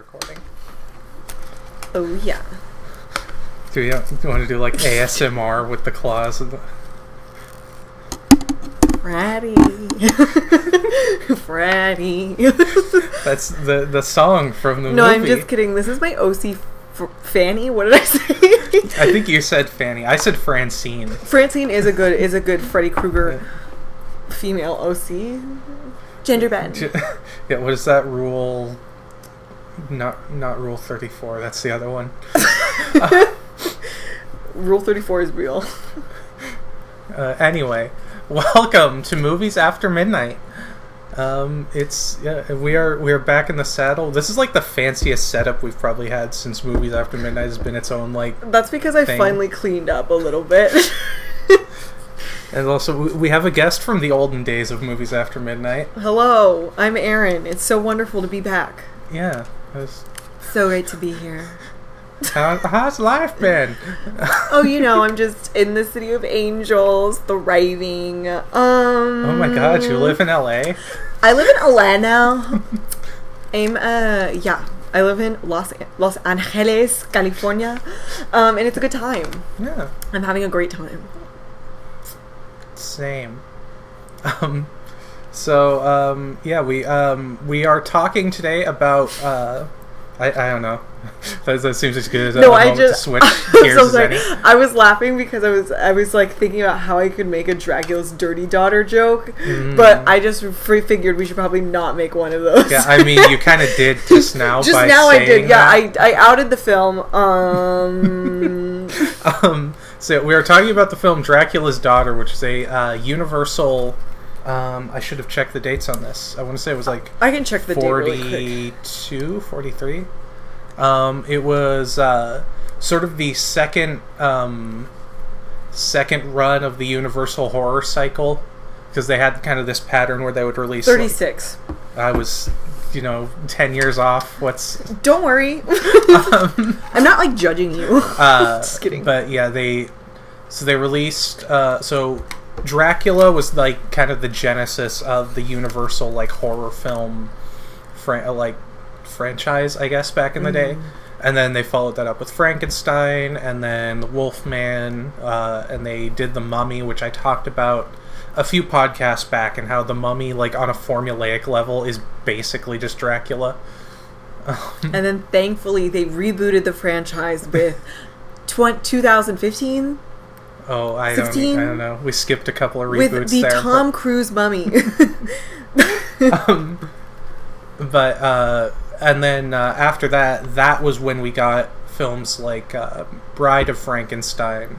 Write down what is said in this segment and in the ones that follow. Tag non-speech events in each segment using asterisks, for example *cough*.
recording. Oh yeah. Do you, do you want to do like ASMR with the claws? And the... Fratty. *laughs* Fratty. That's the the song from the movie. no, I'm just kidding. This is my OC f- Fanny. What did I say? I think you said Fanny. I said Francine. Francine is a good is a good Freddy Krueger female OC. Gender bend. *laughs* yeah, what is that rule? Not not rule thirty four. That's the other one. *laughs* Rule 34 is real. *laughs* Uh, anyway, *laughs* welcome to Movies After Midnight. Um, it's yeah, we are we are back in the saddle. This is like the fanciest setup we've probably had since Movies After Midnight has been its own like. That's because I Thing. finally cleaned up a little bit. And also we- we have a guest from the olden days of Movies After Midnight. Hello, I'm Aaron. It's so wonderful to be back. Yeah, that's- So great to be here. how, how's life been? *laughs* Oh, you know, I'm just in the city of angels, thriving. Um Oh my god, you live in LA? I live in LA now. I'm uh yeah. I live in Los Los Angeles, California. Um and it's a good time. Yeah, I'm having a great time. same. Um, so um, yeah, we um, we are talking today about uh, I I don't know. *laughs* that, that seems as good as No, I just to switch *laughs* gears so sorry. I was laughing because I was I was like thinking about how I could make a Dracula's dirty daughter joke, Mm. but I just free figured we should probably not make one of those. Yeah, I mean, you kind of *laughs* did just now. just by now I did. Yeah, that. I I outed the film. Um um, so we are talking about the film Dracula's Daughter, which is a uh, Universal. Um, I should have checked the dates on this. I want to say it was like I can check the date really 43. Um, it was uh, sort of the second um, second run of the Universal horror cycle because they had kind of this pattern where they would release. like- 36. I was, you know, ten years off. What's *laughs* Don't worry. *laughs* *laughs* I'm not like judging you. Uh, Just kidding. But yeah, they so they released uh, so Dracula was like kind of the genesis of the Universal like horror film fran- uh, like franchise, I guess, back in the day. Mm. And then they followed that up with Frankenstein, and then the Wolfman, uh, and they did the Mummy, which I talked about a few podcasts back, and how the Mummy, like on a formulaic level, is basically just Dracula. *laughs* and then thankfully they rebooted the franchise with tw- 2015 Oh, I don't, I don't know. We skipped a couple of reboots with the there. but- Tom Cruise mummy. *laughs* *laughs* um, but uh, and then uh, after that, that was when we got films like uh, Bride of Frankenstein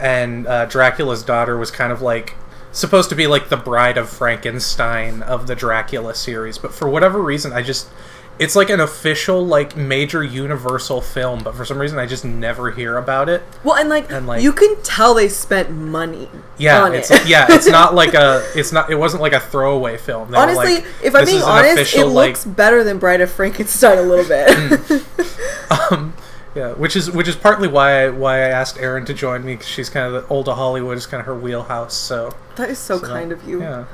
and uh, Dracula's Daughter was kind of like supposed to be like the Bride of Frankenstein of the Dracula series, but for whatever reason, I just it's like an official like major Universal film, but for some reason I just never hear about it. well, and like, And, like- you can tell they spent money Yeah, on it's it. yeah, it's not like a *laughs* it's not it wasn't like a throwaway film. They Honestly, like, if I'm being honest, official, it like, looks better than Bride of Frankenstein a little bit. *laughs* *laughs* um, yeah, which is which is partly why I, why I asked Erin to join me because she's kind of the old Hollywood is kind of her wheelhouse. So, that is so, so, kind of you. Yeah.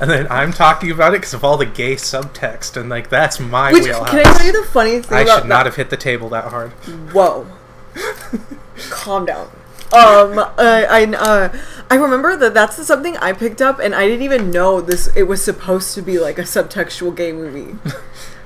And then I'm talking about it because of all the gay subtext, and like that's my Which, wheelhouse. can I tell you the funniest thing I should not that? have hit the table that hard. Whoa. Calm down. Um, uh, I uh, I remember that that's something I picked up, and I didn't even know this. It was supposed to be like a subtextual gay movie. *laughs*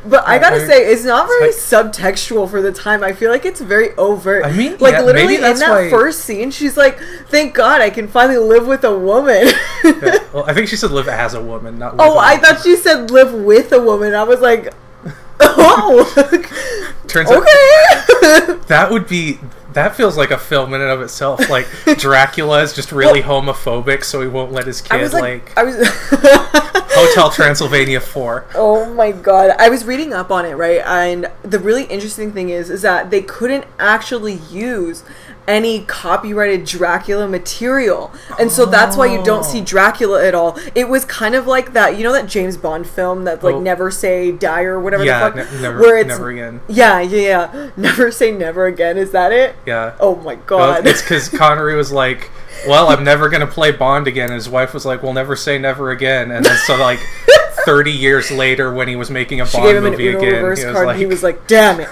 But I gotta say, it's not very like- subtextual for the time. I feel like it's very overt. I mean, like yeah, literally in that why- first scene, she's like, "Thank God, I can finally live with a woman." Yeah, *laughs* well, I think she said live as a woman, not. Oh, I woman. thought she said live with a woman. I was like, *laughs* "Oh, *laughs* Turns out okay." that would be that feels like a film in and of itself. Like *laughs* Dracula is just really homophobic, so he won't let his kid I was like, like, I was. *laughs* Hotel Transylvania Four. Oh my god. I was reading up on it, right? And the really interesting thing is is that they couldn't actually use any copyrighted Dracula material. And so that's why you don't see Oh. Dracula at all. It was kind of like that, you know that James Bond film that like Oh. Never Say Die or whatever Yeah, the fuck ne- never, where it's never again. Yeah, yeah, yeah. Never say never again. Is that it? Yeah. Oh my Well, god. *laughs* it's because Connery was like, "Well, I'm never gonna play Bond again." And his wife was like, "Well, never say never again." And then so like *laughs* 30 years later when he was making a she Bond gave him an movie Uno again. reverse he was card like, and he was like, damn it.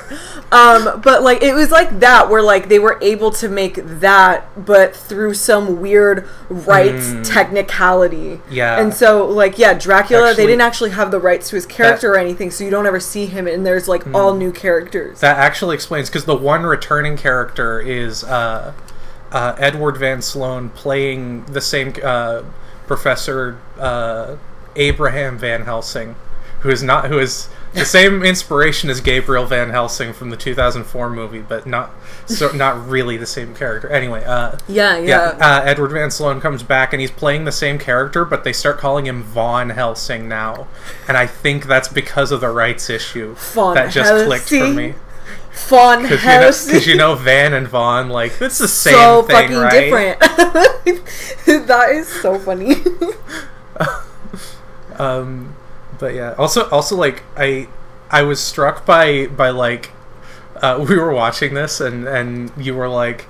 Um, but like it was like that where like they were able to make that but through some weird rights Mm. technicality. Yeah. And so like yeah, Dracula Actually- they didn't actually have the rights to his character or anything, so you don't ever see him and there's like Mm. all new characters. That actually explains because the one returning character is uh, uh, Edward Van Sloan playing the same uh, Professor uh, Abraham Van Helsing, who is not who is the same inspiration as Gabriel Van Helsing from the 2004 movie, but not so not really the same character. Anyway, uh, yeah, yeah, yeah. uh, Edward Van Sloan comes back and he's playing the same character, but they start calling him Von Helsing now, and I think that's because of the rights issue Von that just clicked for Helsing? me. Fawn Because you, know, you know Van and Vaughn, like it's the same so thing, fucking right? different. *laughs* that is so funny. *laughs* Um, but yeah, also, also like I, I was struck by by like, uh, *laughs* we were watching this and and you were like,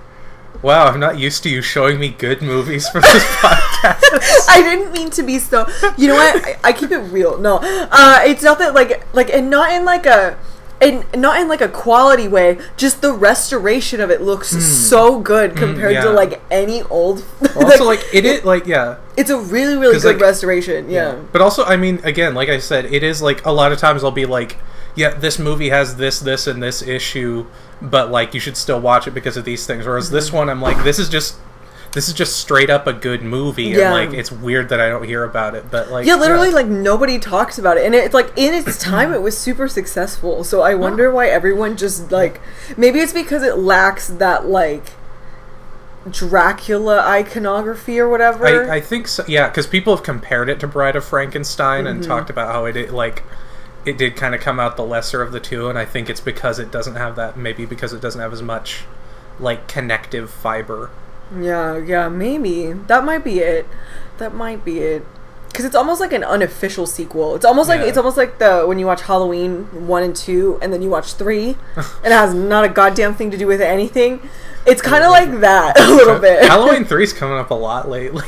wow, I'm not used to you showing me good movies for this *laughs* podcast. I didn't mean to be so. You know what? I, I keep it real. No, uh, it's not that like like and not in like a. And not in like a quality way, just the restoration of it looks so good compared to Hmm. yeah. like any old. *laughs* also, like it is like yeah. it's a really really good like- restoration. Yeah. But also, I mean, again, like I said, it is like a lot of times I'll be like, yeah, this movie has this, this, and this issue, but like you should still watch it because of these things. Whereas Mm-hmm. this one, I'm like, this is just. This is just straight up a good movie, Yeah. and like it's weird that I don't hear about it. But like, Yeah, literally, like nobody talks about it, and it's like in its *clears throat* time, it was super successful. So I wonder why everyone just like maybe it's because it lacks that like Dracula iconography or whatever. I, I think so. Yeah, because people have compared it to Bride of Frankenstein Mm-hmm. and talked about how it did, like it did kind of come out the lesser of the two, and I think it's because it doesn't have that. Maybe because it doesn't have as much like connective fiber. Yeah, yeah, maybe that might be it. That might be it. Because it's almost like an unofficial sequel. It's almost like Yeah. it's almost like the when you watch Halloween one and two, and then you watch three, *laughs* and it has not a goddamn thing to do with anything. It's kind of like that *laughs* a little bit. Halloween *laughs* three's coming up a lot lately.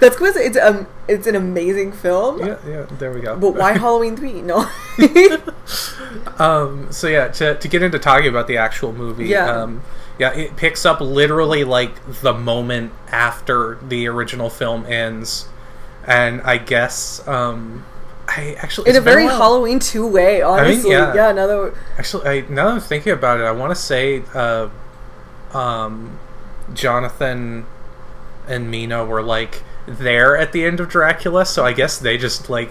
That's because it's um it's an amazing film. yeah, yeah. There we go. But why Halloween three? No. Um, so yeah, to, to get into talking about the actual movie, Yeah. um, yeah, it picks up literally like the moment after the original film ends, and I guess um, I actually In a very. Halloween two way, honestly. yeah. yeah. Now that Actually, I, now that I'm thinking about it, I want to say uh, um, Jonathan and Mina were like there at the end of Dracula, so I guess they just like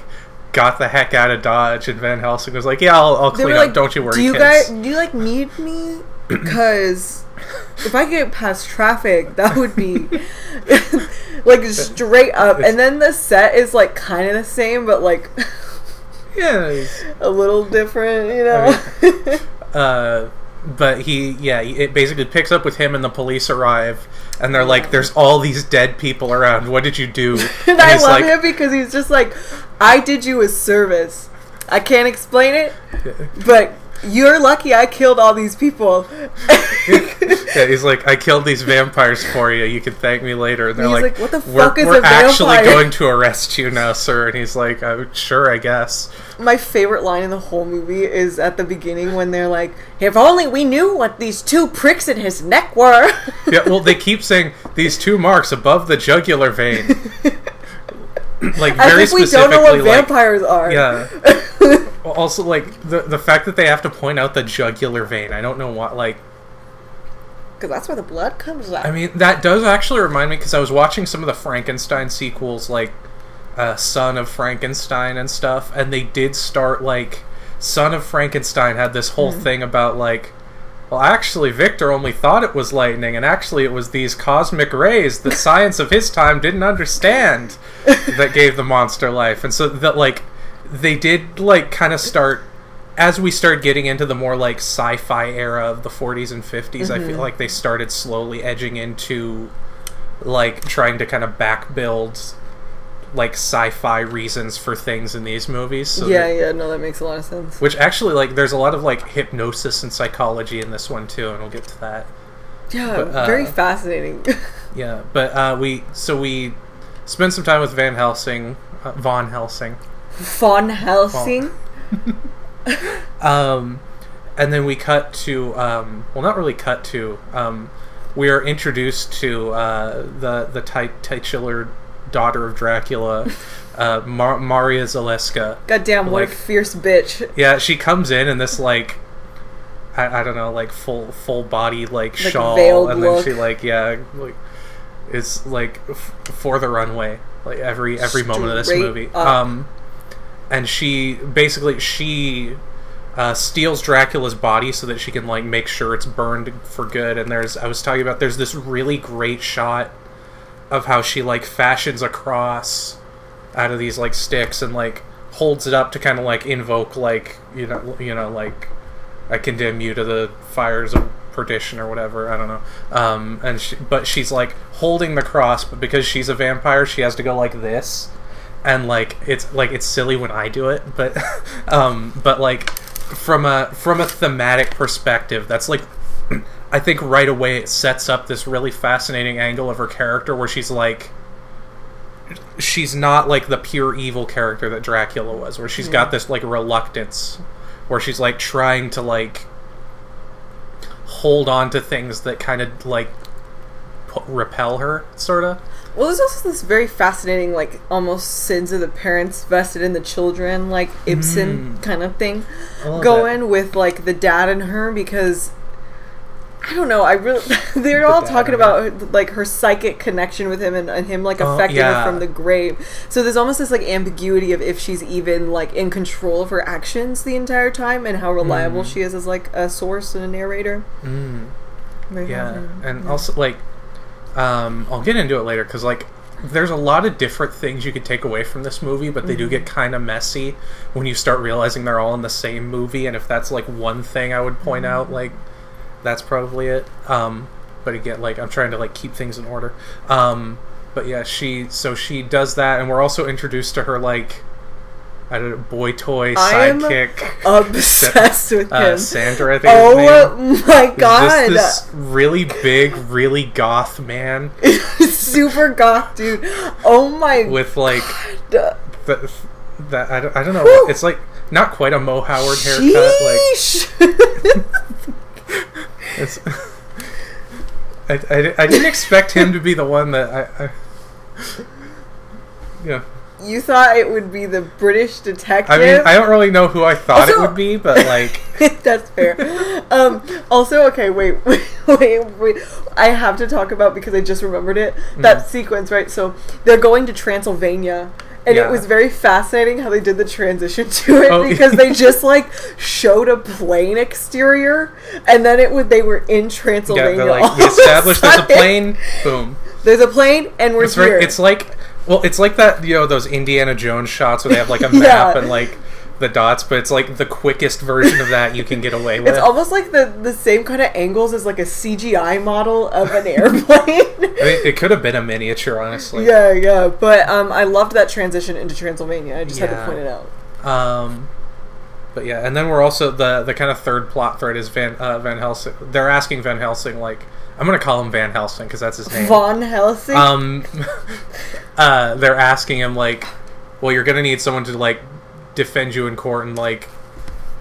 got the heck out of Dodge, and Van Helsing was like, "Yeah, I'll, I'll clean up. like, Don't you worry, Do you kids." guys do you like need me? *clears throat* Because if I get past traffic, that would be *laughs* like straight up. And then the set is like kind of the same, but like *laughs* yeah. a little different, you know. *laughs* Uh, but he, yeah, it basically picks up with him, and the police arrive, and they're like, "There's all these dead people around. What did you do?" and I love like, him because he's just like, I did you a service. I can't explain it, but you're lucky I killed all these people. *laughs* Yeah, he's like, I killed these vampires for you. You can thank me later. And they're He's like, like, "What the we're, fuck is we're actually going to arrest you now, sir. And he's like, oh, sure, I guess. My favorite line in the whole movie is at the beginning when they're like, "If only we knew what these two pricks in his neck were." Yeah, well, they keep saying these two marks above the jugular vein. *laughs* *clears throat* like As very if we specifically, don't know what like vampires are. yeah. *laughs* also, like the the fact that they have to point out the jugular vein. I don't know what like. because that's where the blood comes out. I mean, that does actually remind me because I was watching some of the Frankenstein sequels, like uh, Son of Frankenstein and stuff, and they did start like Son of Frankenstein had this whole thing about like, well, actually, Victor only thought it was lightning, and actually, it was these cosmic rays that *laughs* science of his time didn't understand that gave the monster life, and so that like they did like kind of start as we start getting into the more like sci-fi era of the 40s and 50s i feel mm-hmm. like they started slowly edging into like trying to kind of back build like sci-fi reasons for things in these movies. So yeah, that, yeah, no, that makes a lot of sense. Which actually, like, there's a lot of like hypnosis and psychology in this one too, and we'll get to that. Yeah, but, uh, very fascinating. *laughs* yeah, but uh, we so we spend some time with Van Helsing, uh, Von Helsing, Von Helsing. Von. *laughs* um, and then we cut to um, well, not really cut to um, we are introduced to uh, the the titular daughter of Dracula, uh, Mar- Maria Zaleska. Goddamn, what like, a fierce bitch! Yeah, she comes in in this like, I, I don't know, like full full body like, like shawl, and look. then she like yeah like is like f- for the runway like every every Straight moment of this movie. Up. Um, and she basically she uh, steals Dracula's body so that she can like make sure it's burned for good. And there's I was talking about there's this really great shot of how she like fashions a cross out of these like sticks and like holds it up to kind of like invoke like you know you know like I condemn you to the fires of perdition or whatever I don't know. Um, and she, but she's like holding the cross but because she's a vampire she has to go like this. And like it's like it's silly when I do it but *laughs* um, but like from a from a thematic perspective that's like I think right away it sets up this really fascinating angle of her character where she's like she's not like the pure evil character that Dracula was where she's yeah. got this like reluctance where she's like trying to like hold on to things that kind of like p- repel her sort of well there's also this very fascinating like almost sins of the parents vested in the children like ibsen mm. kind of thing going with like the dad and her because I don't know. I really *laughs* they're all talking about like her psychic connection with him and, and him like oh, affecting yeah. her from the grave. So there's almost this like ambiguity of if she's even like in control of her actions the entire time and how reliable mm. she is as like a source and a narrator. Mm. Yeah, and yeah. also like um, I'll get into it later because like there's a lot of different things you could take away from this movie, but they mm-hmm. do get mm-hmm. kind of messy when you start realizing they're all in the same movie. And if that's like one thing I would point mm-hmm. out, like that's probably it. Um, but again, like I'm trying to like keep things in order. Um, but yeah, she so she does that, and we're also introduced to her like I don't know, boy toy sidekick. obsessed with uh, him. Uh, Sandor, I think. Oh my god! This, this, really big, really goth man. *laughs* Super goth dude. Oh my. With like. The, that I don't, I don't know. It's like not quite a Moe Howard haircut. Sheesh. Like *laughs* It's, I, I, I, didn't expect him to be the one that I, I yeah. You thought it would be the British detective. I mean, I don't really know who I thought also, it would be, but like *laughs* that's fair. Um, also, okay, *laughs* wait, wait, wait, I have to talk about because I just remembered it. That mm. sequence, right? So they're going to Transylvania, and yeah. it was very fascinating how they did the transition to it oh. *laughs* because they just like showed a plane exterior and then it would they were in Transylvania. Yeah, like, we established there's a plane, boom. There's a plane and we're it's here. Very, it's like well, it's like that you know those Indiana Jones shots where they have like a *laughs* map yeah. and like the dots, but it's like the quickest version of that you can get away with. It's almost like the, the same kind of angles as like a CGI model of an airplane. *laughs* I mean, it could have been a miniature, honestly. Yeah, yeah. But um, I loved that transition into Transylvania. I just yeah. had to point it out. Um, but yeah, and then we're also the the kind of third plot thread is Van uh, Van Helsing. They're asking Van Helsing like. I'm gonna call him Van Helsing because that's his name. Van Helsing. Um, *laughs* uh, they're asking him like, well, you're gonna need someone to like defend you in court and like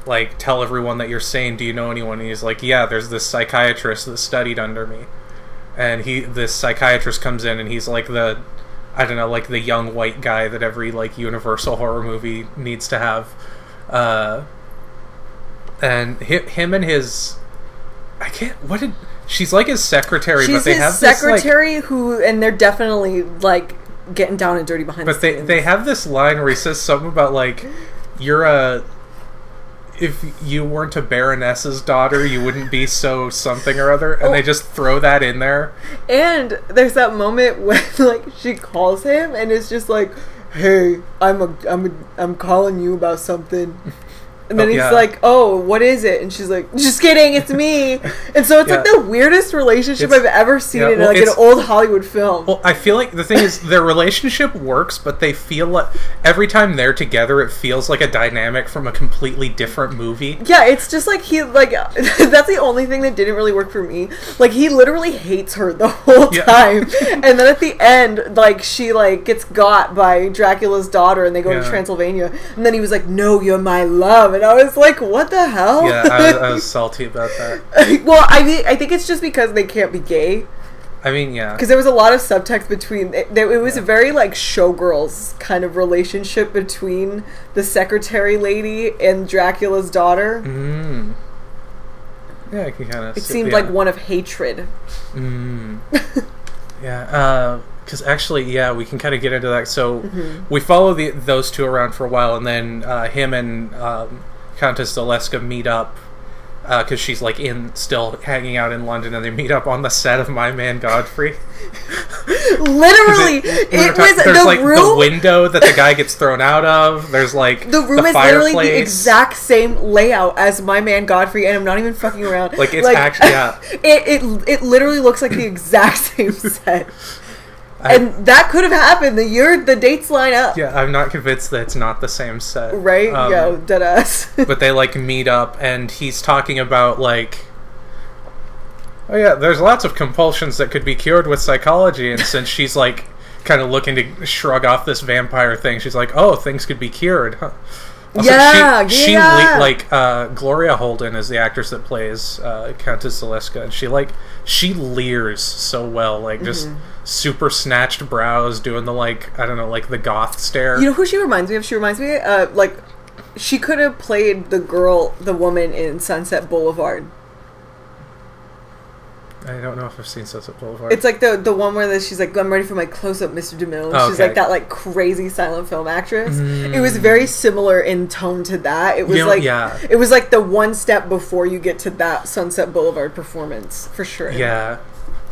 like tell everyone that you're sane. Do you know anyone? And he's like yeah there's this psychiatrist that studied under me. And he this psychiatrist comes in and he's like the i don't know like the young white guy that every like universal horror movie needs to have. Uh and him and his i can't what did she's like his secretary she's but they his have secretary this, like, who and they're definitely like getting down and dirty behind. But the they scenes. they have this line where he says something about like you're a if you weren't a baroness's daughter, you wouldn't be so something or other. And oh. they just throw that in there. And there's that moment *laughs* when like she calls him and it's just like, "Hey, I'm a I'm a, I'm calling you about something." And then oh, he's yeah. like, "Oh, what is it?" And she's like, "Just kidding, it's me." *laughs* And so it's like the weirdest relationship It's- I've ever seen yeah, in well, like an old Hollywood film. Well, I feel like the thing is their relationship works, but they feel like every time they're together, it feels like a dynamic from a completely different movie. yeah, it's just like he like *laughs* that's the only thing that didn't really work for me. Like he literally hates her the *laughs* whole Yeah. time, and then at the end, like she like gets got by Dracula's daughter, and they go to Transylvania, and then he was like, "No, you're my love," and I was like, "What the hell?" Yeah, I was, I was *laughs* salty about that. well, I mean, I think it's just because they can't be gay. I mean, yeah, because there was a lot of subtext between it, it was Yeah. a very like showgirls kind of relationship between the secretary lady and dracula's daughter mm. yeah, I can kind of. it seemed like one of hatred Mm. *laughs* yeah, because actually, yeah, we can kind of get into that. So Mm-hmm. we follow the, those two around for a while, and then uh, him and um, Countess Zaleska meet up uh, because she's like in still hanging out in London, and they meet up on the set of My Man Godfrey. *laughs* literally It- it, we were talking- was there's the like the window that the guy gets thrown out of. There's like the room is fireplace. literally the exact same layout as my man Godfrey, and I'm not even fucking around. Like, it's actually- yeah. *laughs* It, it it literally looks like the exact *laughs* same set, I- and that could have happened. The year the dates line up, yeah, I'm not convinced that it's not the same set. right? Um, Yo, dead ass. *laughs* but they like meet up and he's talking about like oh yeah there's lots of compulsions that could be cured with psychology and since *laughs* she's like kind of looking to shrug off this vampire thing she's like oh things could be cured huh Also, Yeah, she, she yeah. le- like uh, Gloria Holden is the actress that plays uh, Countess Zaleska, and she like she leers so well, like just Mm-hmm. Super snatched brows, doing the like I don't know, like the goth stare. You know who she reminds me of? She reminds me, uh, like, she could have played the girl, the woman in Sunset Boulevard. I don't know if I've seen Sunset Boulevard. It's like the the one where the, she's like, "I'm ready for my close up, Mr. DeMille." Oh, She's okay. like that like crazy silent film actress. It was very similar in tone to that. It was You know, like yeah. it was like the one step before you get to that Sunset Boulevard performance for sure. Yeah,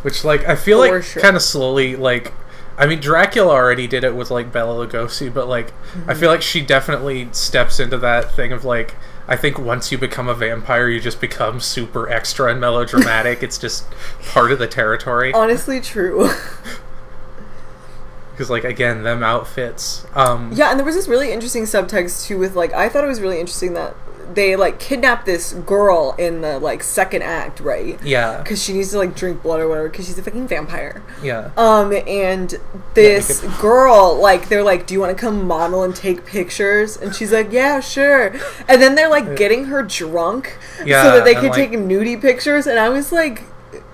which like I feel For like sure. kind of slowly like. I mean, Dracula already did it with like Bela Lugosi, but like I Mm-hmm. feel like she definitely steps into that thing of like I think once you become a vampire, you just become super extra and melodramatic. *laughs* it's just part of the territory Honestly, true. *laughs* because like again, them outfits. Um, Yeah, and there was this really interesting subtext too with like I thought it was really interesting that they like kidnapped this girl in the like second act, right? yeah, Because she needs to like drink blood or whatever because she's a fucking vampire. yeah. Um, and this Yeah, girl, like, they're like, "Do you want to come model and take pictures?" And she's like, "Yeah, sure." And then they're like getting her drunk Yeah, so that they could like- take nudie pictures. And I was like,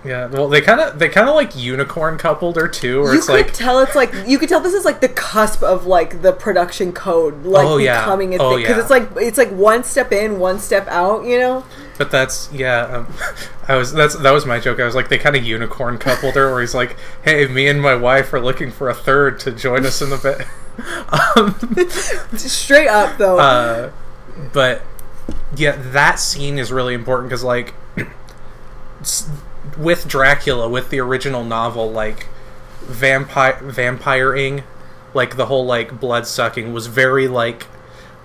Yeah, well, they kind of they kind of like unicorn coupled her too, where you it's could like tell it's like you could tell this is like the cusp of like the production code, like Oh, yeah. becoming a Oh, thing because yeah. it's like it's like one step in, one step out. You know? But that's yeah. Um, *laughs* I was that's that was my joke. I was like they kind of unicorn coupled her, where he's like, "Hey, me and my wife are looking for a third to join us in the bed." *laughs* um, *laughs* Straight up though. uh, but yeah, that scene is really important because like *clears throat* with Dracula, with the original novel, like vampire vampiring, like the whole like blood sucking was very like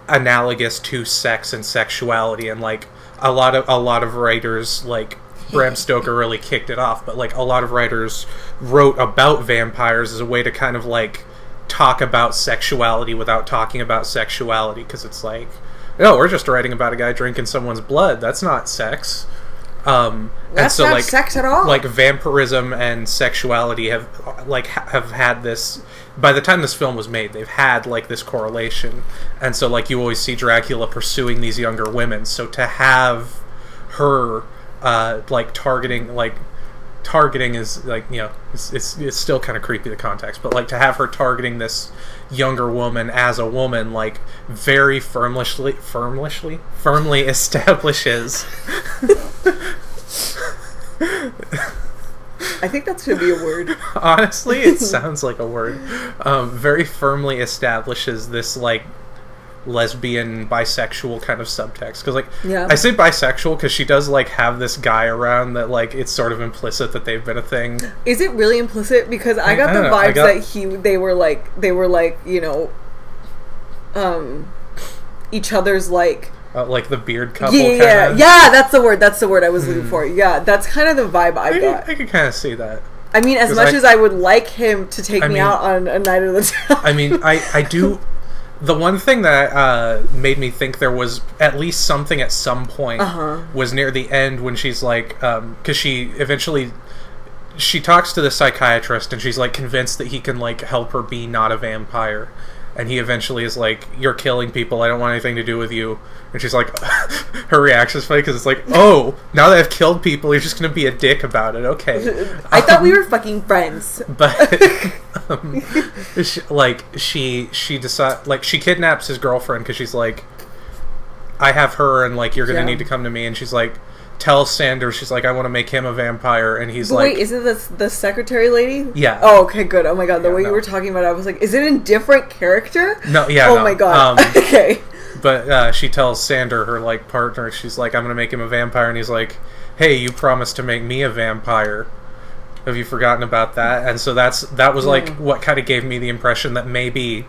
analogous to sex and sexuality and like a lot of a lot of writers like Bram Stoker really kicked it off but like a lot of writers wrote about vampires as a way to kind of like talk about sexuality without talking about sexuality because it's like no we're just writing about a guy drinking someone's blood. That's not sex um That's and so not like sex at all. like vampirism and sexuality have like have had this by the time this film was made they've had like this correlation. And so like you always see dracula pursuing these younger women. So to have her uh like targeting like targeting is like you know it's it's, it's still kind of creepy the context. But like to have her targeting this younger woman as a woman like very firmly firmly *laughs* firmly establishes I think that's gonna be a word. Honestly, it *laughs* sounds like a word. Um, very firmly establishes this like lesbian, bisexual kind of subtext. Because like, Yeah. I say bisexual because she does like have this guy around that like it's sort of implicit that they've been a thing. Is it really implicit? Because I I got the vibes got- that he they were like they were like you know, um, each other's like Uh, like the beard couple. yeah, yeah, yeah. That's the word. That's the word I was looking for. Yeah, that's kind of the vibe I, I can, got. I can kind of see that. I mean, as much I- as I would like him to take I me mean- out on a night of the town. I mean, I I do. *laughs* The one thing that uh, made me think there was at least something at some point Uh-huh. was near the end when she's like, because she eventually she talks to the psychiatrist and she's like convinced that he can like help her be not a vampire, and he eventually is like, "You're killing people. I don't want anything to do with you." And she's like, *laughs* her reaction is funny because it's like, "Oh, now that I've killed people, you're just gonna be a dick about it." Okay. *laughs* I thought we were fucking friends. *laughs* but um, she, like she she decide like she kidnaps his girlfriend because she's like i have her and like you're gonna Yeah. need to come to me and she's like tells sanders she's like i want to make him a vampire and he's But like wait, isn't this the secretary lady? Yeah. Oh, okay, good. Oh my god, the Yeah, way no. you were talking about it, I was like, is it a different character? no yeah oh no. my god. um, *laughs* okay. but uh, she tells Sandor her like partner she's like i'm gonna make him a vampire and he's like hey you promised to make me a vampire have you forgotten about that and so that's that was like Mm. what kind of gave me the impression that maybe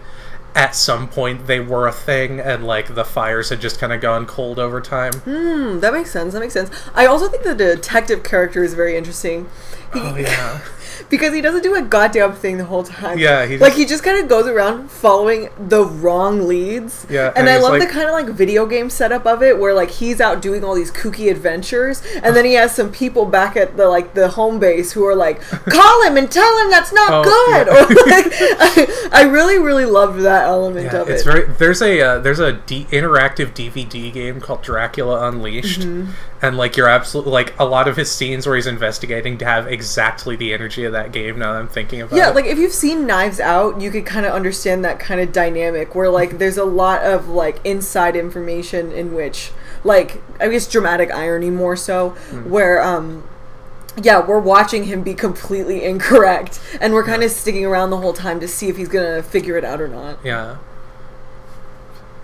at some point they were a thing and like the fires had just kind of gone cold over time Hmm, that makes sense. That makes sense. I also think the detective character is very interesting. He- oh yeah because he doesn't do a goddamn thing the whole time. Yeah, he like he just kind of goes around following the wrong leads. Yeah, and, and I love like- the kind of like video game setup of it, where like he's out doing all these kooky adventures, and then he has some people back at the like the home base who are like, *laughs* "Call him and tell him that's not Oh, good." yeah. *laughs* Or *laughs* like, I, I really really loved that element Yeah, of it's it. very. There's a uh, there's a D- interactive DVD game called Dracula Unleashed, Mm-hmm. And like you're absolutely like a lot of his scenes where he's investigating to have exactly the energy of that game. Now that I'm thinking about Yeah, it. like if you've seen Knives Out, you could kind of understand that kind of dynamic where like there's a lot of like inside information in which like I guess dramatic irony more so Hmm. where um yeah, we're watching him be completely *laughs* incorrect and we're kind of sticking around the whole time to see if he's going to figure it out or not. yeah.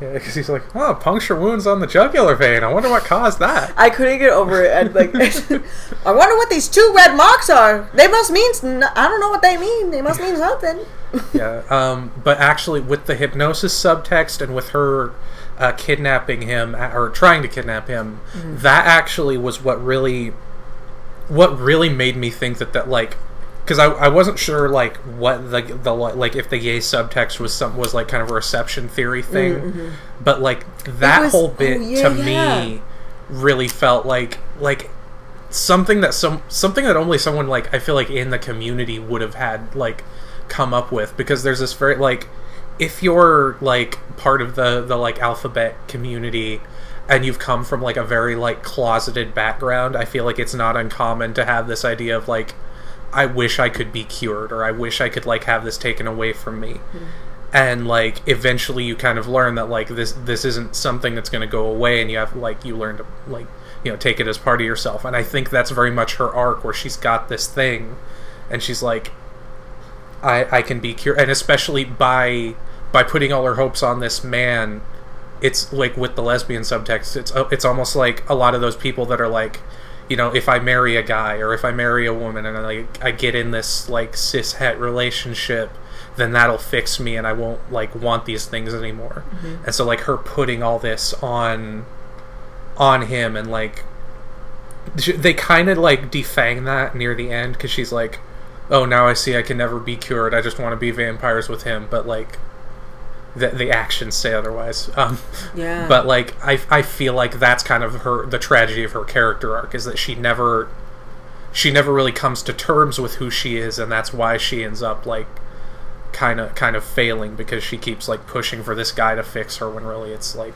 Yeah, because he's like, oh, puncture wounds on the jugular vein. I wonder what caused that. I couldn't get over it. And like, *laughs* I wonder what these two red marks are. They must mean. I don't know what they mean. They must mean something. *laughs* yeah. Um, but actually, with the hypnosis subtext and with her uh, kidnapping him or trying to kidnap him, that actually was what really, what really made me think that that like, because I, I wasn't sure like what the the like if the gay subtext was some was like kind of a reception theory thing, mm, mm-hmm. but like that was- whole oh, bit yeah, to yeah. me really felt like like something that some something that only someone like I feel like in the community would have had like come up with. Because there's this very like if you're like part of the the like alphabet community and you've come from like a very like closeted background I feel like it's not uncommon to have this idea of like I wish I could be cured or I wish I could like have this taken away from me. Hmm. And like eventually you kind of learn that like this this isn't something that's going to go away and you have like you learn to like you know take it as part of yourself. And i think that's very much her arc where she's got this thing and she's like i i can be cured. And especially by by putting all her hopes on this man it's like with the lesbian subtext it's uh, it's almost like a lot of those people that are like you know if i marry a guy or if i marry a woman and i like i get in this like cis het relationship then that'll fix me and i won't like want these things anymore. Mm-hmm. And so like her putting all this on on him and like they kind of like defang that near the end because she's like oh now i see i can never be cured. I just want to be vampires with him. But like the, the actions say otherwise um, Yeah. but like I, I feel like that's kind of her the tragedy of her character arc is that she never she never really comes to terms with who she is and that's why she ends up like kind of kind of failing because she keeps like pushing for this guy to fix her when really it's like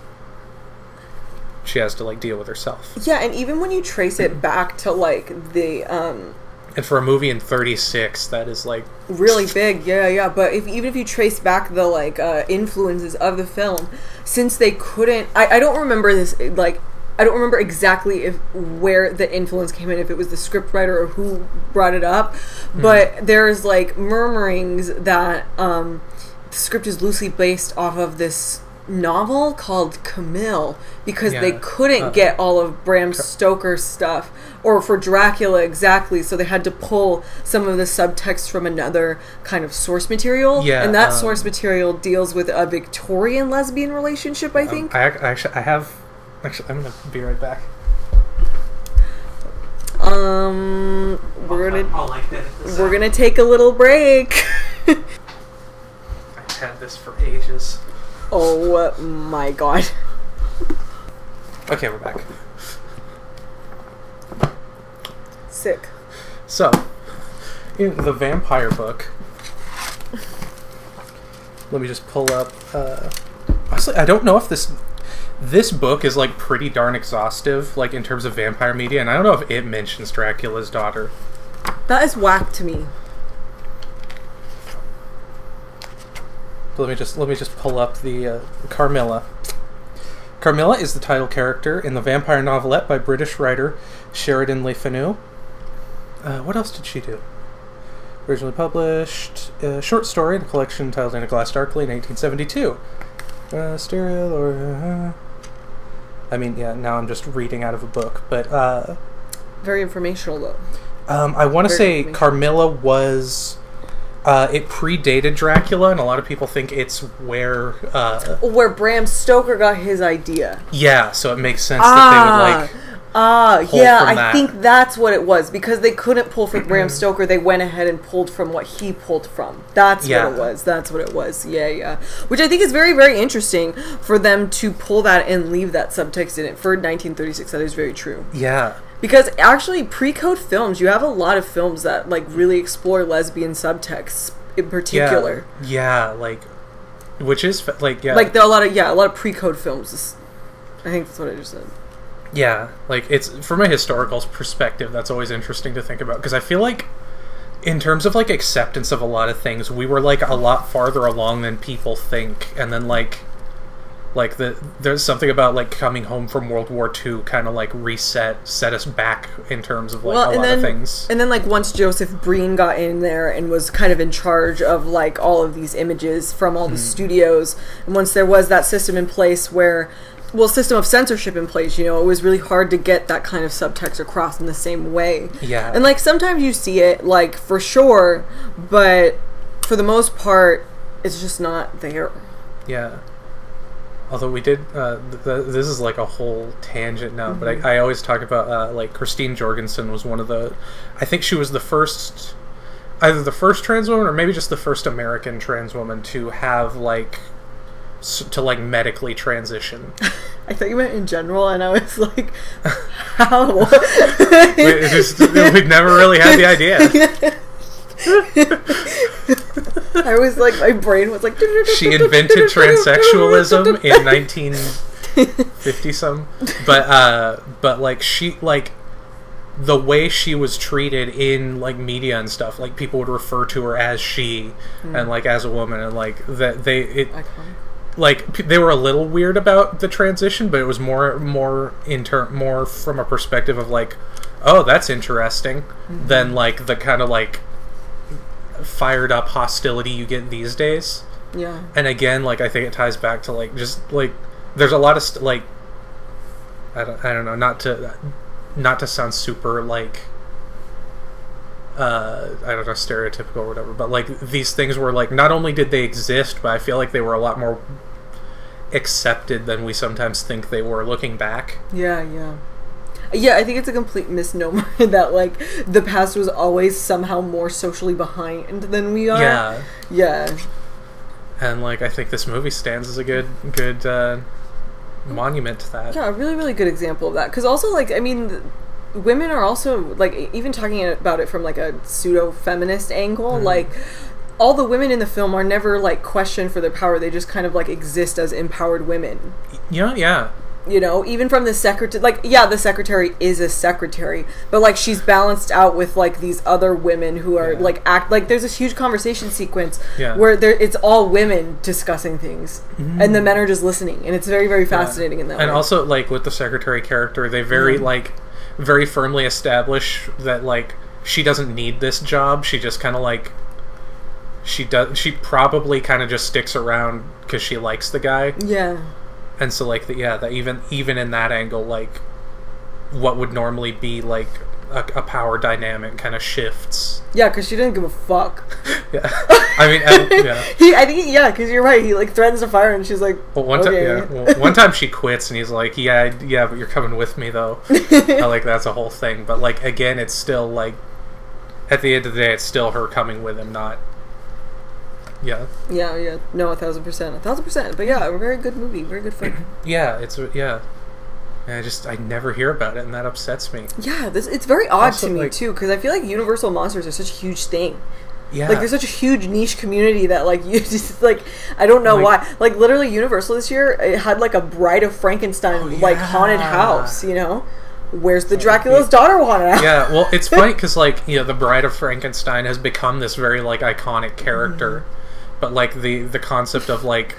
she has to like deal with herself Yeah, and even when you trace it back to like the um and for a movie in 36 that is like really big, yeah, yeah. But if even if you trace back the like uh, influences of the film, since they couldn't, I, I don't remember this like. I don't remember exactly if where the influence came in, if it was the scriptwriter or who brought it up, but there's like murmurings that um, the script is loosely based off of this novel called Camille because they couldn't Uh, get all of Bram Stoker's stuff or for Dracula exactly so they had to pull some of the subtext from another kind of source material Yeah, and that um, source material deals with a Victorian lesbian relationship I think I ac- actually I have Actually, I'm gonna be right back. Um, we're gonna I'll like we're gonna take a little break. *laughs* I've had this for ages. Oh my god. Okay, we're back. Sick. So, in the vampire book, let me just pull up. Uh, honestly, I don't know if this this book is like pretty darn exhaustive, like in terms of vampire media, and I don't know if it mentions Dracula's daughter. That is whack to me. Let me just let me just pull up the uh, Carmilla. Carmilla is the title character in the vampire novelette by British writer Sheridan Le Fanu. Uh, what else did she do? Originally published a short story in a collection titled In a Glass Darkly in 1872. Uh, stereo or. Uh, I mean, yeah, now I'm just reading out of a book, but uh, Very informational though. um, I want to say. Carmilla was. Uh, it predated Dracula, and a lot of people think it's where. Uh, Where Bram Stoker got his idea. yeah, so it makes sense that they would like. Ah, yeah, I that. think that's what it was. Because they couldn't pull from Bram *clears throat* Stoker, they went ahead and pulled from what he pulled from. That's Yeah. what it was. That's what it was. Yeah, yeah. Which I think is very, very interesting for them to pull that and leave that subtext in it for 1936. That is very true. Yeah, Because actually, pre-code films, you have a lot of films that like really explore lesbian subtexts in particular. yeah, like, which is like yeah, Like there are a lot of yeah, a lot of pre-code films. I think that's what I just said. yeah, like it's from a historical perspective. That's always interesting to think about because I feel like. In terms of like acceptance of a lot of things, we were like a lot farther along than people think, and then like, like the there's something about like coming home from World War II kind of like reset set us back in terms of like a lot then of things. and then like once Joseph Breen got in there and was kind of in charge of like all of these images from all the Mm-hmm. studios, and once there was that system in place where well system of censorship in place you know it was really hard to get that kind of subtext across in the same way Yeah. and like sometimes you see it like for sure but for the most part it's just not there Yeah. Although we did, uh, th- th- this is like a whole tangent now, but I, I always talk about uh, like Christine Jorgensen was one of the, I think she was the first, either the first trans woman or maybe just the first American trans woman to have like, s- to like medically transition. *laughs* I thought you meant in general and I was like *laughs* how we, just, we've never really had the idea. *laughs* I was like my brain was like She invented transsexualism in 1950 some, but uh, but like she like the way she was treated in like media and stuff, like people would refer to her as she and like as a woman, and like that they it like they were a little weird about the transition, but it was more more in ter- more from a perspective of like, oh, that's interesting, than like the kind of like fired up hostility you get these days. Yeah. And again, like I think it ties back to like just like there's a lot of st- like I don't I don't know not to not to sound super like uh I don't know stereotypical or whatever, but like these things were like not only did they exist, but I feel like they were a lot more accepted than we sometimes think they were looking back. Yeah, yeah. Yeah, I think it's a complete misnomer *laughs* that like the past was always somehow more socially behind than we are. Yeah. Yeah. And like I think this movie stands as a good good uh monument to that. Yeah, a really, really good example of that. Because also, like, I mean, th- women are also like even talking about it from like a pseudo feminist angle. Mm-hmm. Like, all the women in the film are never like questioned for their power. They just kind of like exist as empowered women. Yeah, yeah. You know, even from the secretary, like, yeah, the secretary is a secretary, but like she's balanced out with like these other women who are Yeah. like act like there's this huge conversation sequence Yeah. where there it's all women discussing things, and the men are just listening, and it's very, very fascinating in that and way. also like with the secretary character they very Mhm. like very firmly establish that like she doesn't need this job she just kind of like she does she probably kind of just sticks around because she likes the guy yeah. And so like the, yeah that even even in that angle like what would normally be like a, a power dynamic kind of shifts. Yeah, because she didn't give a fuck. *laughs* Yeah, *laughs* I mean, I, yeah. He, I think, yeah, because you're right. He like threatens to fire, and she's like, Well, one okay. time, yeah, well, one time she quits, and he's like, "Yeah, yeah, but you're coming with me, though." *laughs* I like that's a whole thing, but like again, it's still like, at the end of the day, it's still her coming with him, not. Yeah, yeah, yeah, no, a thousand percent, a thousand percent. But yeah, a very good movie, very good film. *clears throat* yeah, it's yeah. And I just I never hear about it, and that upsets me. yeah, this it's very odd Also, to me like- too, because I feel like Universal monsters are such a huge thing. Yeah, Like there's such a huge niche community that like *laughs* you just like I don't know Like- why. Like literally Universal this year it had like a Bride of Frankenstein Oh, like haunted house, you know? Where's the Dracula's daughter haunted *laughs* house? yeah, well, it's *laughs* funny because like you know, the Bride of Frankenstein has become this very like iconic character, mm-hmm. But like the the concept of like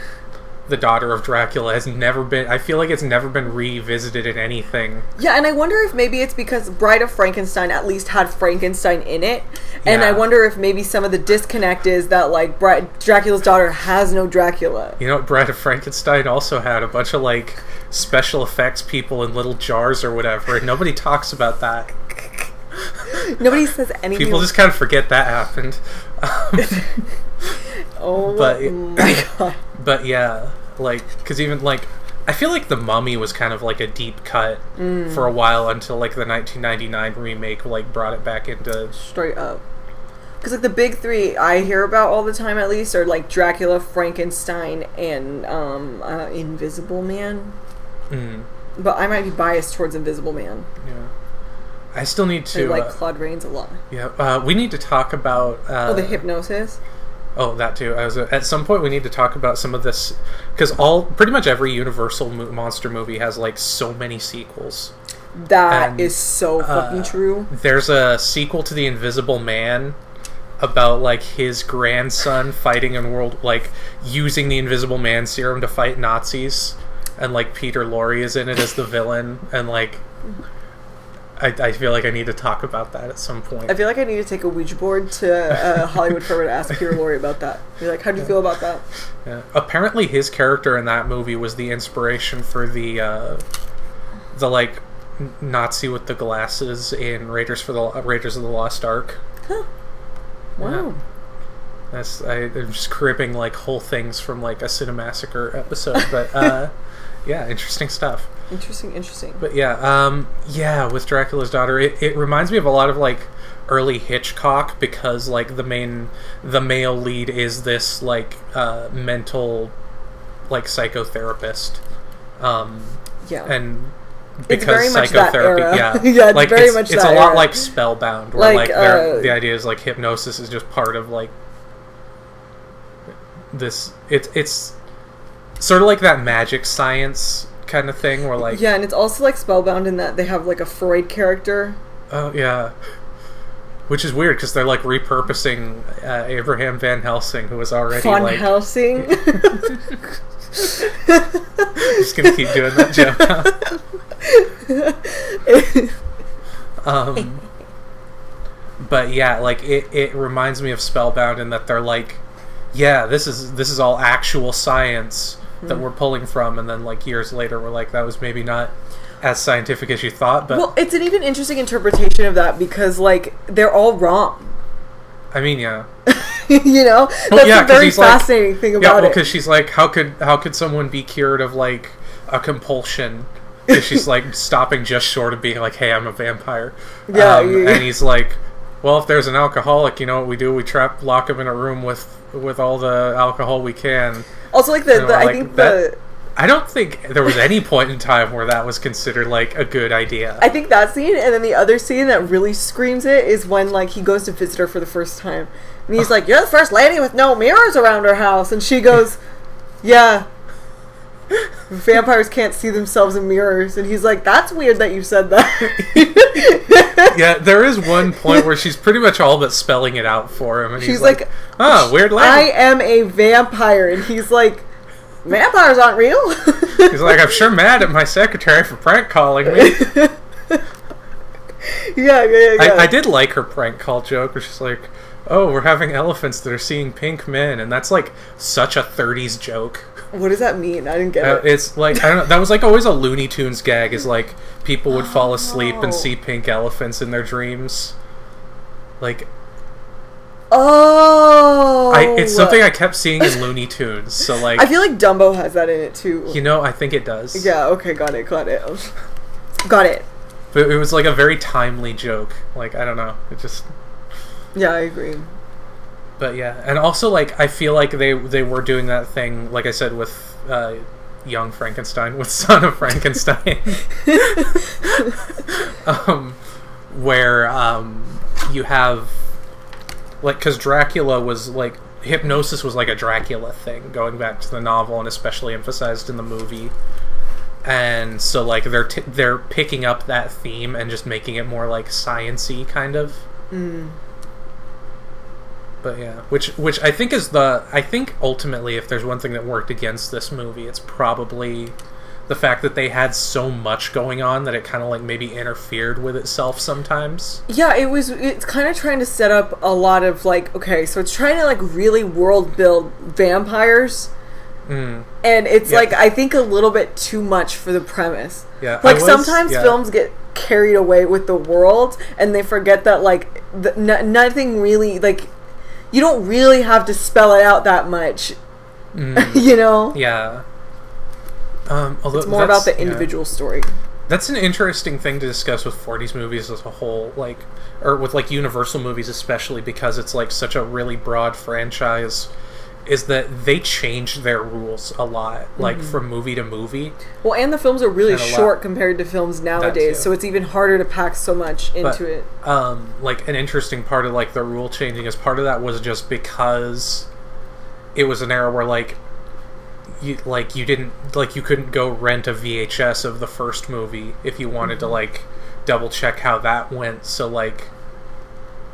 the daughter of Dracula has never been. I feel like it's never been revisited in anything. Yeah, and I wonder if maybe it's because Bride of Frankenstein at least had Frankenstein in it, and I wonder if maybe some of the disconnect is that like Bride, Dracula's daughter has no Dracula. You know, what Bride of Frankenstein also had a bunch of like special effects people in little jars or whatever, and nobody talks about that. Nobody says anything. People just kind of forget that happened. *laughs* *laughs* oh but- my *laughs* god. But yeah, like because even like I feel like the Mummy was kind of like a deep cut Mm. for a while until like the 1999 remake like brought it back into. straight up. Because like the big three I hear about all the time, at least, are like Dracula, Frankenstein, and um, uh, Invisible Man. Mm, But I might be biased towards Invisible Man. yeah, I still need I to. like uh, Claude Rains a lot. yeah, uh, we need to talk about. Uh, oh, the hypnosis. Oh, that too. I was at some point we need to talk about some of this because all pretty much every Universal mo- monster movie has like so many sequels. That And, is so fucking uh, true. There's a sequel to the Invisible Man about like his grandson fighting in world like using the Invisible Man serum to fight Nazis, and like Peter Lorre is in it as the villain, and like I, I feel like I need to talk about that at some point. I feel like I need to take a Ouija board to uh, *laughs* Hollywood Forever to ask Peter Lorre about that. Be like, how do you feel about that? Yeah. Apparently, his character in that movie was the inspiration for the uh, the like Nazi with the glasses in Raiders for the Raiders of the Lost Ark. Huh. Wow. That's I, I'm just cribbing like whole things from like a Cinemassacre episode, but uh, *laughs* yeah, interesting stuff. Interesting, interesting. But yeah, um, yeah, with Dracula's daughter, it, it reminds me of a lot of like early Hitchcock because like the main the male lead is this like uh, mental like psychotherapist, um, yeah. and because very much that psychotherapy, era. yeah, *laughs* Yeah, it's like very it's, much it's a lot era. like Spellbound, where Like, like, uh, the idea is like hypnosis is just part of like this. It's it's sort of like that magic science kind of thing, where like yeah, and it's also like Spellbound in that they have like a Freud character. Oh yeah, which is weird because they're like repurposing uh, Abraham Van Helsing, who was already Von like Helsing. *laughs* just gonna keep doing that joke. um, but yeah, like it, it reminds me of Spellbound in that they're like, yeah, this is this is all actual science that Hmm. we're pulling from, and then like years later, we're like, that was maybe not as scientific as you thought, but well, it's an even interesting interpretation of that because like they're all wrong. I mean, yeah. *laughs* you know, that's Well, yeah, a 'cause very he's like- fascinating thing Yeah, about well, it. because she's like, how could how could someone be cured of like a compulsion? If she's like *laughs* stopping just short of being like, "Hey, I'm a vampire." Yeah, Um, you- and he's like, "Well, if there's an alcoholic, you know what we do? We trap, lock him in a room with with all the alcohol we can." Also, like the, You know, the I like think that- the I don't think there was any point in time where that was considered like a good idea. I think that scene, and then the other scene that really screams it is when like he goes to visit her for the first time, and he's like, "You're the first lady with no mirrors around her house," and she goes, *laughs* "Yeah." Vampires can't see themselves in mirrors, and he's like, "That's weird that you said that." *laughs* yeah, there is one point where she's pretty much all but spelling it out for him, and She's he's like, like, "Ah, weird I am a vampire, and he's like, "Vampires aren't real." He's like, "I'm sure mad at my secretary for prank calling me." *laughs* yeah, yeah, yeah. I, I did like her prank call joke where she's like, "Oh, we're having elephants that are seeing pink men," and that's like such a '30s joke. What does that mean? I didn't get Uh, it. it's like I don't know. That was like always a Looney Tunes gag. Is like people would fall asleep and see pink elephants in their dreams. Like Oh, I, it's something I kept seeing in Looney Tunes. So like, I feel like Dumbo has that in it too. you know, I think it does. Yeah. Okay. Got it. Got it. Got it. But it was like a very timely joke. Like I don't know. It just. Yeah, I agree. But yeah, and also like I feel like they they were doing that thing, like I said, with uh, Young Frankenstein, *laughs* with Son of Frankenstein, *laughs* um, where um, you have like because Dracula was like hypnosis was like a Dracula thing, going back to the novel and especially emphasized in the movie. And so, like they're t- they're picking up that theme and just making it more like sciency kind of Mm. But yeah which which i think is the i think ultimately if there's one thing that worked against this movie it's probably the fact that they had so much going on that it kind of like maybe interfered with itself sometimes Yeah, it was. It's kind of trying to set up a lot of like. Okay, so it's trying to like really world build vampires, mm, and it's Yeah. like I think a little bit too much for the premise. yeah Like was- sometimes yeah. films get carried away with the world, and they forget that like the, n- nothing really like you don't really have to spell it out that much. Mm, *laughs* you know, yeah um although it's more about the yeah. individual story. That's an interesting thing to discuss with 40s movies as a whole, like, or with like Universal movies especially because it's like such a really broad franchise. Is that they change their rules a lot, like Mm-hmm. from movie to movie. Well, and the films are really a lot. short compared to films nowadays, so it's even harder to pack so much into But, it. Um, like an interesting part of like the rule changing is part of that was just because it was an era where like you like you didn't like you couldn't go rent a VHS of the first movie if you wanted to like double check how that went. So like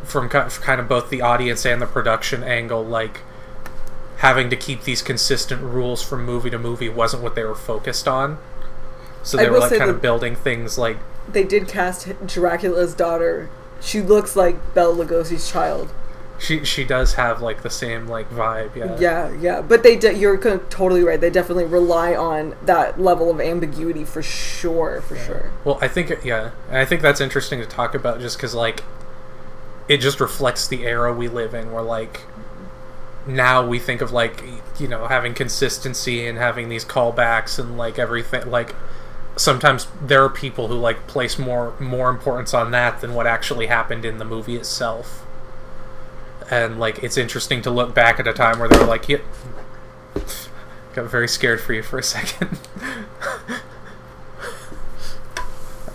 from ki- kind of both the audience and the production angle, like having to keep these consistent rules from movie to movie wasn't what they were focused on. So they were like kind of building things like They did cast Dracula's daughter. She looks like Bela Lugosi's child. She she does have like the same like vibe, yeah. Yeah, yeah, but they de- you're totally right. They definitely rely on that level of ambiguity for sure, for sure. Well, I think yeah, and I think that's interesting to talk about just because like it just reflects the era we live in. Where like now we think of like you know having consistency and having these callbacks and like everything like sometimes there are people who like place more more importance on that than what actually happened in the movie itself. And like it's interesting to look back at a time where they were like yeah *laughs* got very scared for you for a second. *laughs*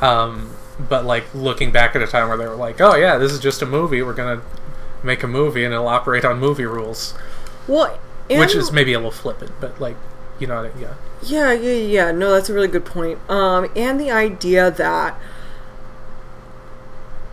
Um but like looking back at a time where they were like oh yeah this is just a movie. We're gonna make a movie and it'll operate on movie rules. Well, which is maybe a little flippant but like you know what I- yeah. Yeah, yeah, yeah. No, that's a really good point. Um, and the idea that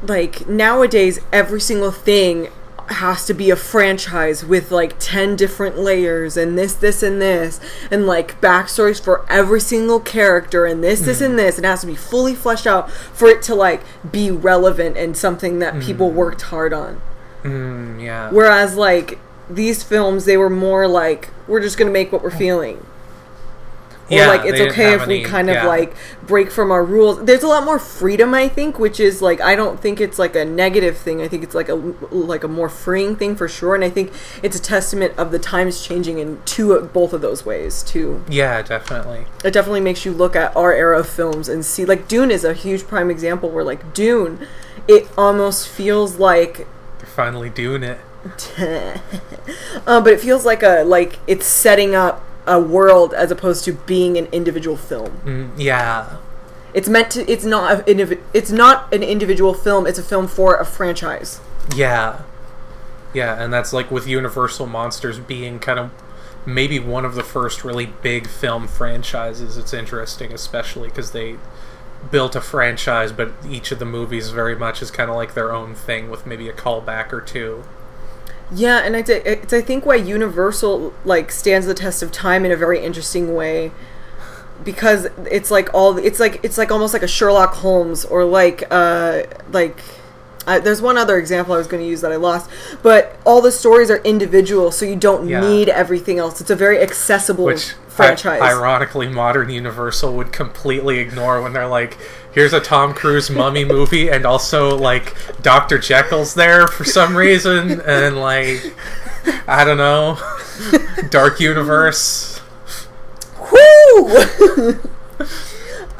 like nowadays every single thing has to be a franchise with like 10 different layers and this this and this and like backstories for every single character and this this and this. And it has to be fully fleshed out for it to like be relevant and something that people worked hard on mm, yeah. Whereas like these films they were more like we're just gonna make what we're feeling. Or Yeah, like it's okay if we any- kind of like break from our rules. There's a lot more freedom i think which is like i don't think it's like a negative thing. I think it's like a like a more freeing thing for sure. And i think it's a testament of the times changing in two both of those ways too. Yeah definitely. It definitely makes you look at our era of films and see like dune is a huge prime example where like dune it almost feels like finally doing it *laughs* uh, but it feels like a like it's setting up a world as opposed to being an individual film. mm, yeah It's meant to. It's not. A, it's not an individual film. It's a film for a franchise. Yeah. Yeah, and that's like with Universal Monsters being kind of maybe one of the first really big film franchises. It's interesting, especially because they built a franchise, but each of the movies very much is kind of like their own thing with maybe a callback or two. Yeah, and it's, it's I think why Universal like stands the test of time in a very interesting way because it's like all it's like it's like almost like a Sherlock Holmes or like uh like I, there's one other example I was going to use that I lost, but all the stories are individual, so you don't Yeah. need everything else. It's a very accessible Which franchise. ironically, modern Universal would completely ignore when they're like, "Here's a Tom Cruise mummy movie, and also like Doctor Jekyll's there for some reason, and like I don't know, *laughs* Dark Universe." Woo!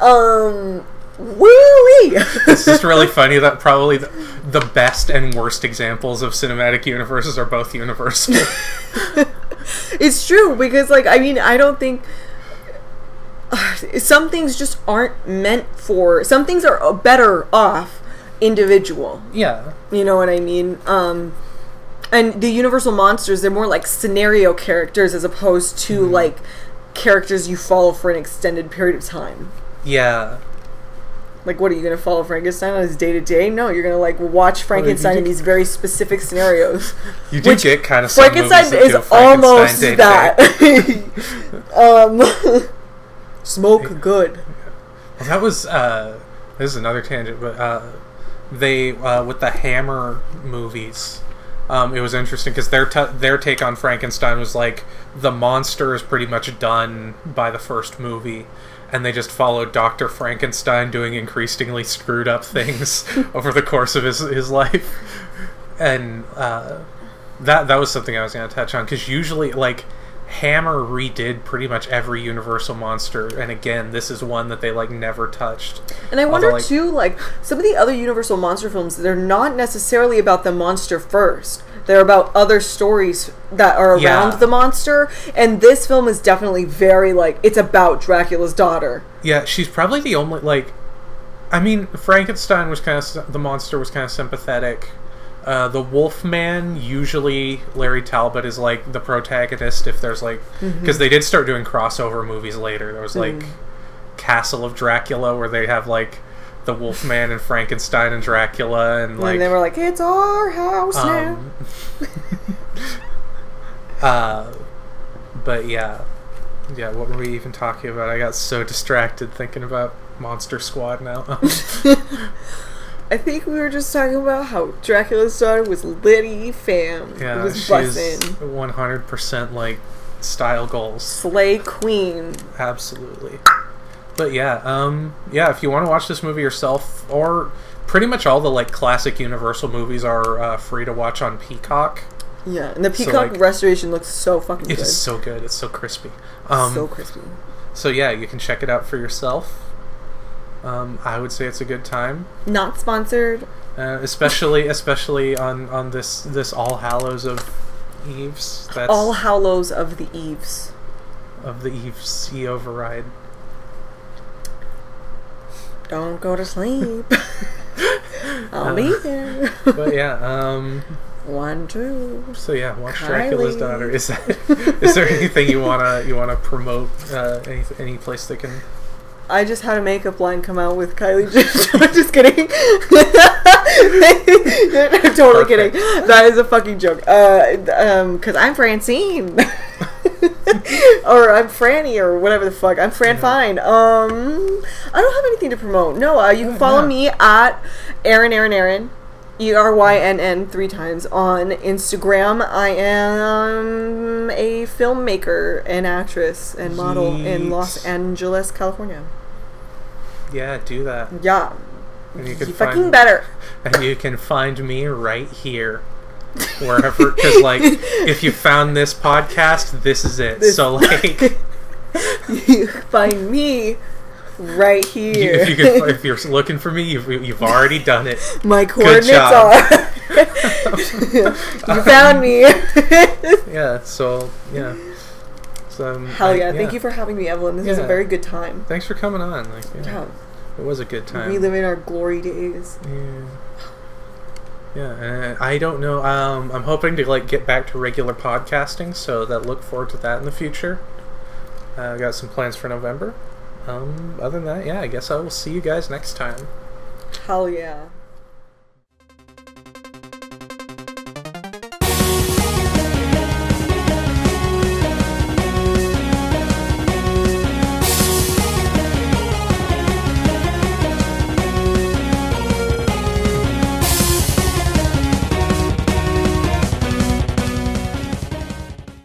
*laughs* um, woo this is really *laughs* funny that probably the, the best and worst examples of cinematic universes are both Universal. *laughs* It's true because, like, I mean, I don't think *sighs* some things just aren't meant for. Some things are better off individual. yeah, You know what I mean? Um, and the Universal monsters, they're more like scenario characters as opposed to like characters you follow for an extended period of time. yeah. Like, what are you going to follow Frankenstein on his day to day? No, you're going to like watch Frankenstein in these very specific scenarios. You do get kind of Frankenstein is almost that. *laughs* um, *laughs* smoke good. Well, that was uh, this is another tangent, but uh, they uh, with the Hammer movies. Um, it was interesting because their t- their take on Frankenstein was like the monster is pretty much done by the first movie, and they just followed Doctor Frankenstein doing increasingly screwed up things *laughs* over the course of his his life, and uh, that that was something I was going to touch on because usually like Hammer redid pretty much every Universal monster, and again, this is one that they like never touched. And I wonder Although, like- too, like some of the other Universal monster films, they're not necessarily about the monster first. They're about other stories that are around Yeah. the monster. And this film is definitely very like it's about Dracula's daughter. Yeah, she's probably the only like. I mean, Frankenstein was kind of the monster was kind of sympathetic. Uh, the Wolfman usually Larry Talbot is like the protagonist if there's like because they did start doing crossover movies later. There was like Castle of Dracula where they have like the Wolfman and Frankenstein and Dracula and like and they were like, "It's our house now." um, *laughs* uh, but yeah, yeah. What were we even talking about? I got so distracted thinking about Monster Squad now. *laughs* *laughs* I think we were just talking about how Dracula's daughter was Liddy fam. it yeah, was she's one hundred percent like style goals. Slay queen. Absolutely. But yeah, um, yeah. If you want to watch this movie yourself, or pretty much all the like classic Universal movies are uh, free to watch on Peacock. Yeah, and the So, peacock like, restoration looks so fucking It good. is so good. It's so crispy. Um, so crispy. So yeah, you can check it out for yourself. Um, I would say it's a good time, Not sponsored. uh, especially especially on on this this All Hallows of Eves. That's All Hallows of the Eves. of the Eves Sea override. Don't go to sleep. *laughs* I'll Uh, be there. But yeah, *laughs* um, One, two. so yeah, watch Dracula's daughter. Is that *laughs* is there anything you wanna you wanna promote? Uh, any any place they can? I just had a makeup line come out with Kylie Jenner. *laughs* I'm just kidding. *laughs* I'm totally Perfect. kidding. That is a fucking joke. Uh, um, cause I'm Francine. *laughs* or I'm Franny or whatever the fuck. I'm Fran Fine. Um, I don't have anything to promote. No, uh, you can follow yeah. me at Erynn Erynn Erynn. E R Y N N three times on Instagram. I am a filmmaker and actress and model in Los Angeles, California. Yeah, do that, Yeah. and you You, can fucking find better. *laughs* and you can find me right here. Wherever, because like, if you found this podcast, this is it. This- so *laughs* like, you *laughs* find me right you, here. if you can, if you're looking for me, you've, you've already done it. My coordinates are. you found me. Yeah. So yeah. Um, Hell I- yeah. Thank you for having me, Evelyn. This was a very good time. Thanks for coming on. Like, yeah, Yeah. it was a good time. Reliving our glory days. Yeah. Yeah, and I don't know. Um, I'm hoping to like get back to regular podcasting, so that look forward to that in the future. I uh, got some plans for November. Um, other than that, yeah, I guess I will see you guys next time. Hell yeah.